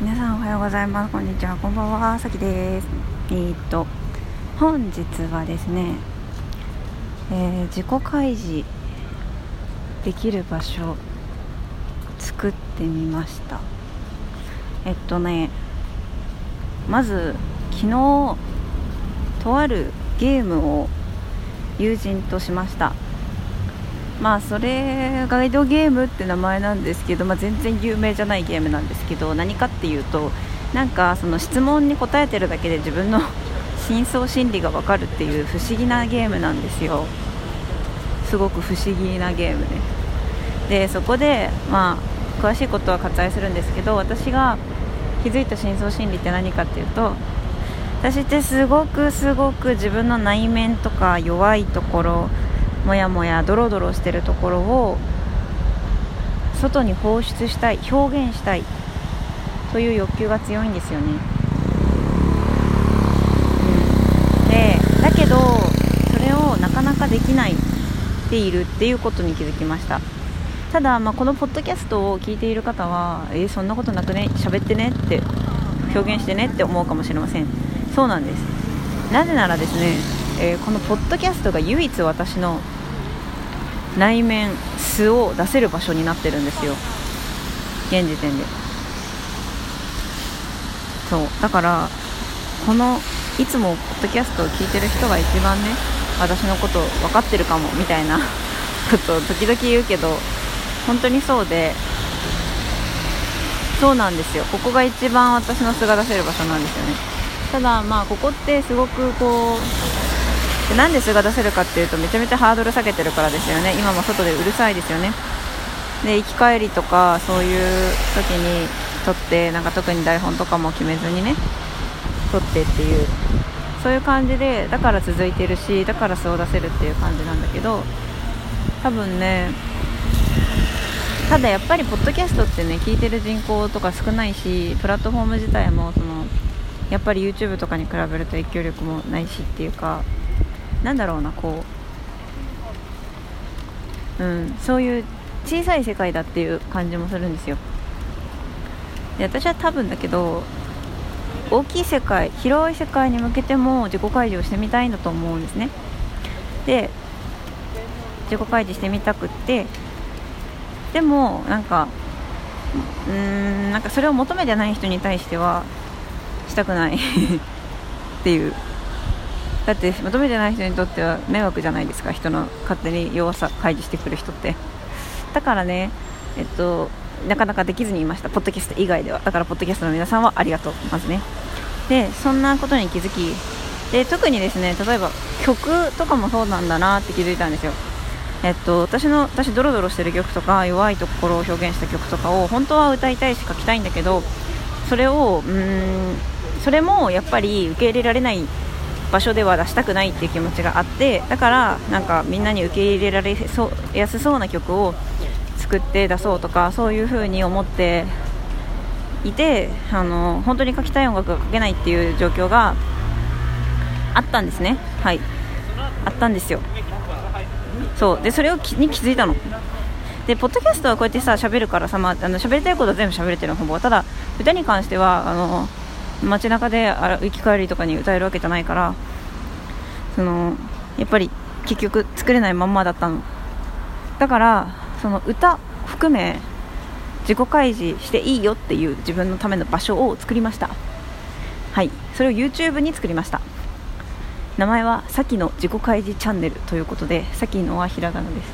皆さんおはようございます。こんにちは。こんばんは。さきです。えー、っと本日はですね、えー、自己開示できる場所作ってみました。えっとねまず昨日とあるゲームを友人としました。まあそれガイドゲームって名前なんですけど、まあ、全然有名じゃないゲームなんですけど何かっていうとなんかその質問に答えてるだけで自分の深層心理が分かるっていう不思議なゲームなんですよ。すごく不思議なゲームね。でそこでまあ詳しいことは割愛するんですけど私が気づいた深層心理って何かっていうと私ってすごくすごく自分の内面とか弱いところもやもやドロドロしてるところを外に放出したい表現したいという欲求が強いんですよね、うん、でだけどそれをなかなかできないでいるっていうことに気づきました。ただ、まあ、このポッドキャストを聞いている方はえー、そんなことなくね喋ってねって表現してねって思うかもしれません。そうなんです。なぜならですね、えー、このポッドキャストが唯一私の内面素を出せる場所になってるんですよ。現時点で。そう。だからこのいつもポッドキャストを聞いてる人が一番ね私のこと分かってるかもみたいなことを時々言うけど本当にそうでそうなんですよ。ここが一番私の素が出せる場所なんですよね。ただまあここってすごくこうでなんで素が出せるかっていうとめちゃめちゃハードル下げてるからですよね。今も外でうるさいですよね。で行き帰りとかそういう時に撮ってなんか特に台本とかも決めずにね撮ってっていう。そういう感じでだから続いてるしだから素を出せるっていう感じなんだけど多分ねただやっぱりポッドキャストってね聞いてる人口とか少ないしプラットフォーム自体もそのやっぱり YouTube とかに比べると影響力もないしっていうかなんだろうなこう。うんそういう小さい世界だっていう感じもするんですよ。で私は多分だけど大きい世界広い世界に向けても自己開示をしてみたいんだと思うんですね。で自己開示してみたくってでもなんかうーんなんかそれを求めてない人に対してはしたくない。っていう。だって求めてない人にとっては迷惑じゃないですか。人の勝手に弱さ開示してくる人って。だからねえっとなかなかできずにいました。ポッドキャスト以外では。だからポッドキャストの皆さんはありがとう。まずね。でそんなことに気づきで特にですね例えば曲とかもそうなんだなって気づいたんですよ。えっと、私の私ドロドロしてる曲とか弱いところを表現した曲とかを本当は歌いたいし書きたいんだけどそれをうんそれもやっぱり受け入れられない場所では出したくないっていう気持ちがあってだからなんかみんなに受け入れられそうやすそうな曲を作って出そうとかそういう風に思っていてあの本当に書きたい音楽が書けないっていう状況があったんですね。はい。あったんですよ。そう。でそれをに気づいたの。でポッドキャストはこうやってさ喋るからさ、まあ、あの喋りたいことは全部喋れてるのほぼ。ただ歌に関してはあの街中で行き帰りとかに歌えるわけじゃないからそのやっぱり結局作れないまんまだったの。だからその歌含め自己開示していいよっていう自分のための場所を作りました。はい。それを YouTube に作りました。名前はさきの自己開示チャンネルということでさきのはひらがなです。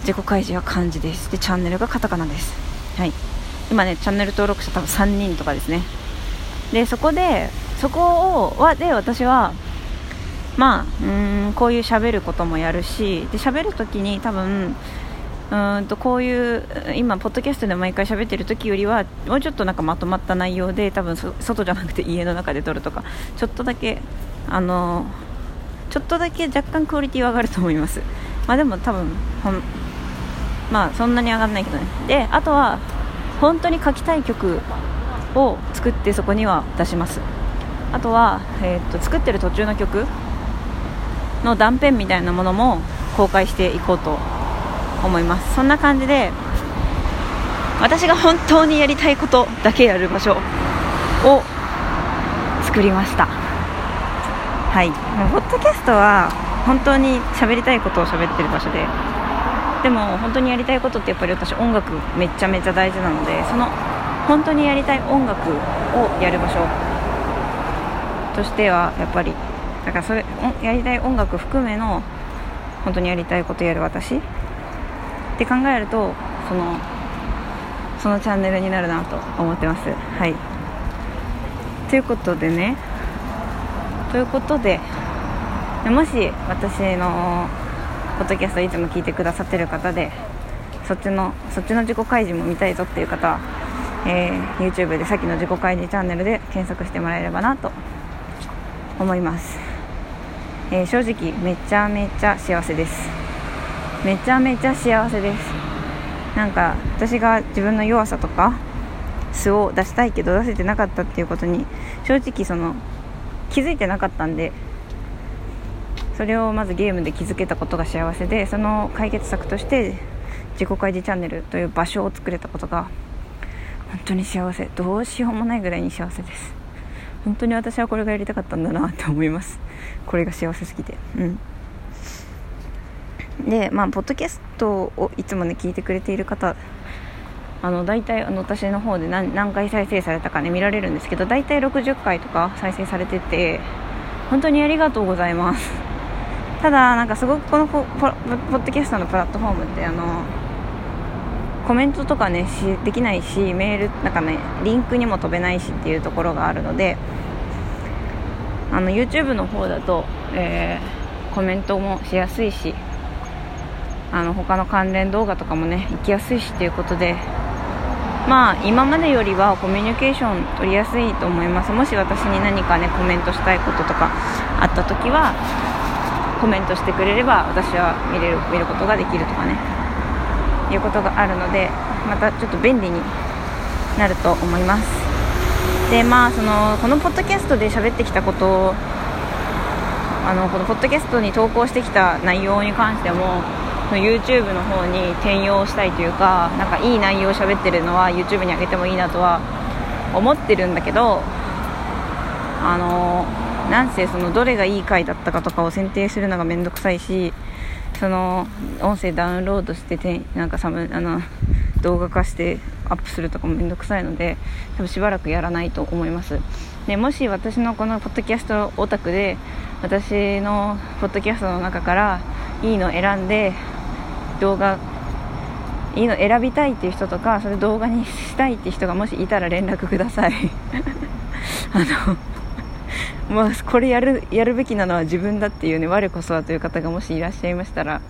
自己開示は漢字です。でチャンネルがカタカナです。はい。今ねチャンネル登録者多分3人とかですね。でそこでそこをはで私はまあうんこういう喋ることもやるしで喋るときに多分うんとこういう今、ポッドキャストで毎回喋ってる時よりはもうちょっとなんかまとまった内容で多分外じゃなくて家の中で撮るとかちょっとだけあのちょっとだけ若干クオリティは上がると思います、まあ、でも多分ほんまあそんなに上がらないけどね。であとは本当に書きたい曲を作ってそこには出します。あとは、えー、っと作ってる途中の曲の断片みたいなものも公開していこうと思います。そんな感じで私が本当にやりたいことだけやる場所を作りました。はい。ポッドキャストは本当に喋りたいことを喋ってる場所ででも本当にやりたいことってやっぱり私音楽めちゃめちゃ大事なのでその本当にやりたい音楽をやる場所としてはやっぱりだからそれやりたい音楽含めの本当にやりたいことやる私。って考えるとそのそのチャンネルになるなと思ってます。はい。ということでね。ということでもし私のポッドキャストいつも聞いてくださってる方でそっちのそっちの自己開示も見たいぞっていう方は、えー、YouTube でさっきの自己開示チャンネルで検索してもらえればなと思います、えー、正直めちゃめちゃ幸せです。めちゃめちゃ幸せです。なんか私が自分の弱さとか素を出したいけど出せてなかったっていうことに正直その気づいてなかったんでそれをまずゲームで気づけたことが幸せでその解決策として自己開示チャンネルという場所を作れたことが本当に幸せ。どうしようもないぐらいに幸せです。本当に私はこれがやりたかったんだなって思います。これが幸せすぎて。うん。でまあポッドキャストをいつもね聞いてくれている方あの大体あの私の方で何何回再生されたかね見られるんですけど大体60回とか再生されてて本当にありがとうございます。ただなんかすごくこのポポッドキャストのプラットフォームってあのコメントとかねしできないしメールなんかねリンクにも飛べないしっていうところがあるのであの YouTube の方だと、えー、コメントもしやすいしあの他の関連動画とかもね行きやすいしっていうことでまあ今までよりはコミュニケーション取りやすいと思います。もし私に何かねコメントしたいこととかあった時はコメントしてくれれば私は見れる見ることができるとかね。いうことがあるのでまたちょっと便利になると思います。でまあそのこのポッドキャストで喋ってきたことをあのこのポッドキャストに投稿してきた内容に関しても YouTube の方に転用したいというかなんかいい内容を喋ってるのは YouTube に上げてもいいなとは思ってるんだけどあのなんせそのどれがいい回だったかとかを選定するのが面倒くさいしその音声ダウンロードしててなんかサムあの動画化してアップするとかも面倒くさいので多分しばらくやらないと思います。でもし私のこのポッドキャストオタクで私のポッドキャストの中からいいの選んで動画いいの選びたいっていう人とかそれ動画にしたいっていう人がもしいたら連絡ください。あの まあ、これやるやるべきなのは自分だっていうね我こそはという方がもしいらっしゃいましたら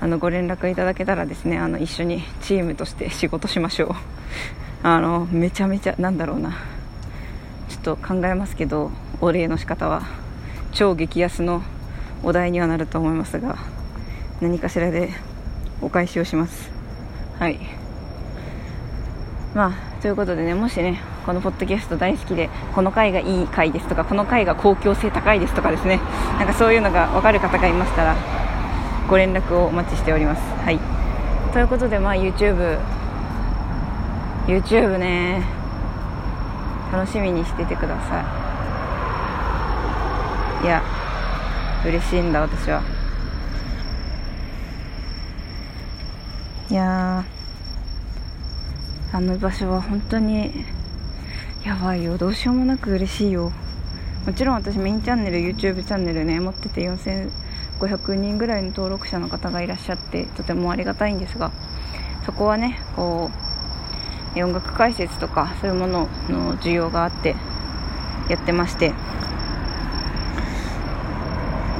あのご連絡いただけたらですねあの一緒にチームとして仕事しましょう。あのめちゃめちゃなんだろうな。ちょっと考えますけどお礼の仕方は超激安のお題にはなると思いますが何かしらでお返しをします。はい。まあということでねもしねこのポッドキャスト大好きでこの回がいい回ですとかこの回が公共性高いですとかですね。なんかそういうのが分かる方がいましたらご連絡をお待ちしております。はい。ということでまあ YouTube YouTube ね。楽しみにしててください。いや嬉しいんだ私は。いやあの場所は本当にやばいよ。どうしようもなく嬉しいよ。もちろん私メインチャンネル YouTube チャンネルね持ってて4500人ぐらいの登録者の方がいらっしゃってとてもありがたいんですがそこはねこう音楽解説とかそういうものの需要があってやってまして。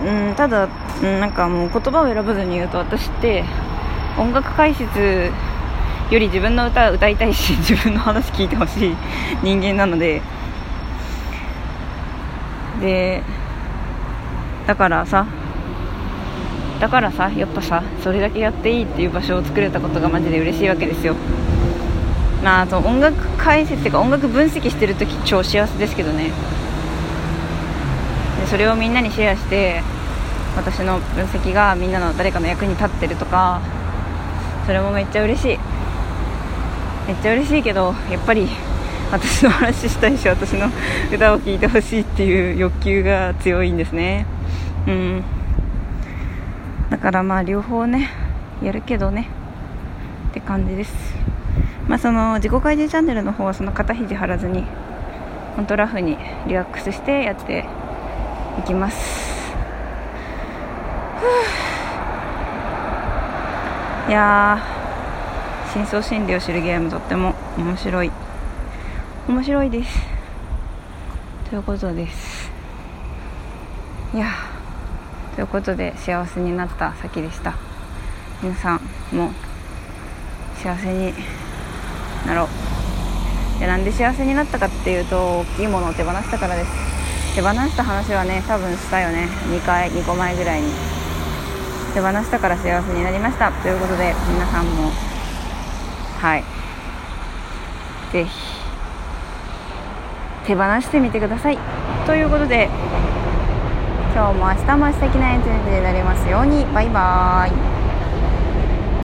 うんただ、うん、なんかもう言葉を選ばずに言うと私って音楽解説より自分の歌歌いたいし 自分の話聞いてほしい人間なので。でだからさだからさやっぱさそれだけやっていいっていう場所を作れたことがマジで嬉しいわけですよ。まああと音楽解説っていうか音楽分析してる時超幸せですけどね。でそれをみんなにシェアして私の分析がみんなの誰かの役に立ってるとかそれもめっちゃ嬉しい。めっちゃ嬉しいけどやっぱり私の話したいし私の歌を聴いてほしいっていう欲求が強いんですね。うん。だからまあ両方ねやるけどねって感じです。まあその自己開示チャンネルの方はその肩肘張らずに本当ラフにリラックスしてやっていきます。いや深層心理を知るゲームとっても面白い。面白いです。ということです。いや。ということで幸せになった先でした。皆さんも幸せになろう。でなんで幸せになったかっていうと大きいものを手放したからです。手放した話はね多分したよね。2回2個前ぐらいに。手放したから幸せになりました。ということで皆さんもはい。是非手放してみてください。ということで今日も明日も素敵な一日になりますように。バイバーイ。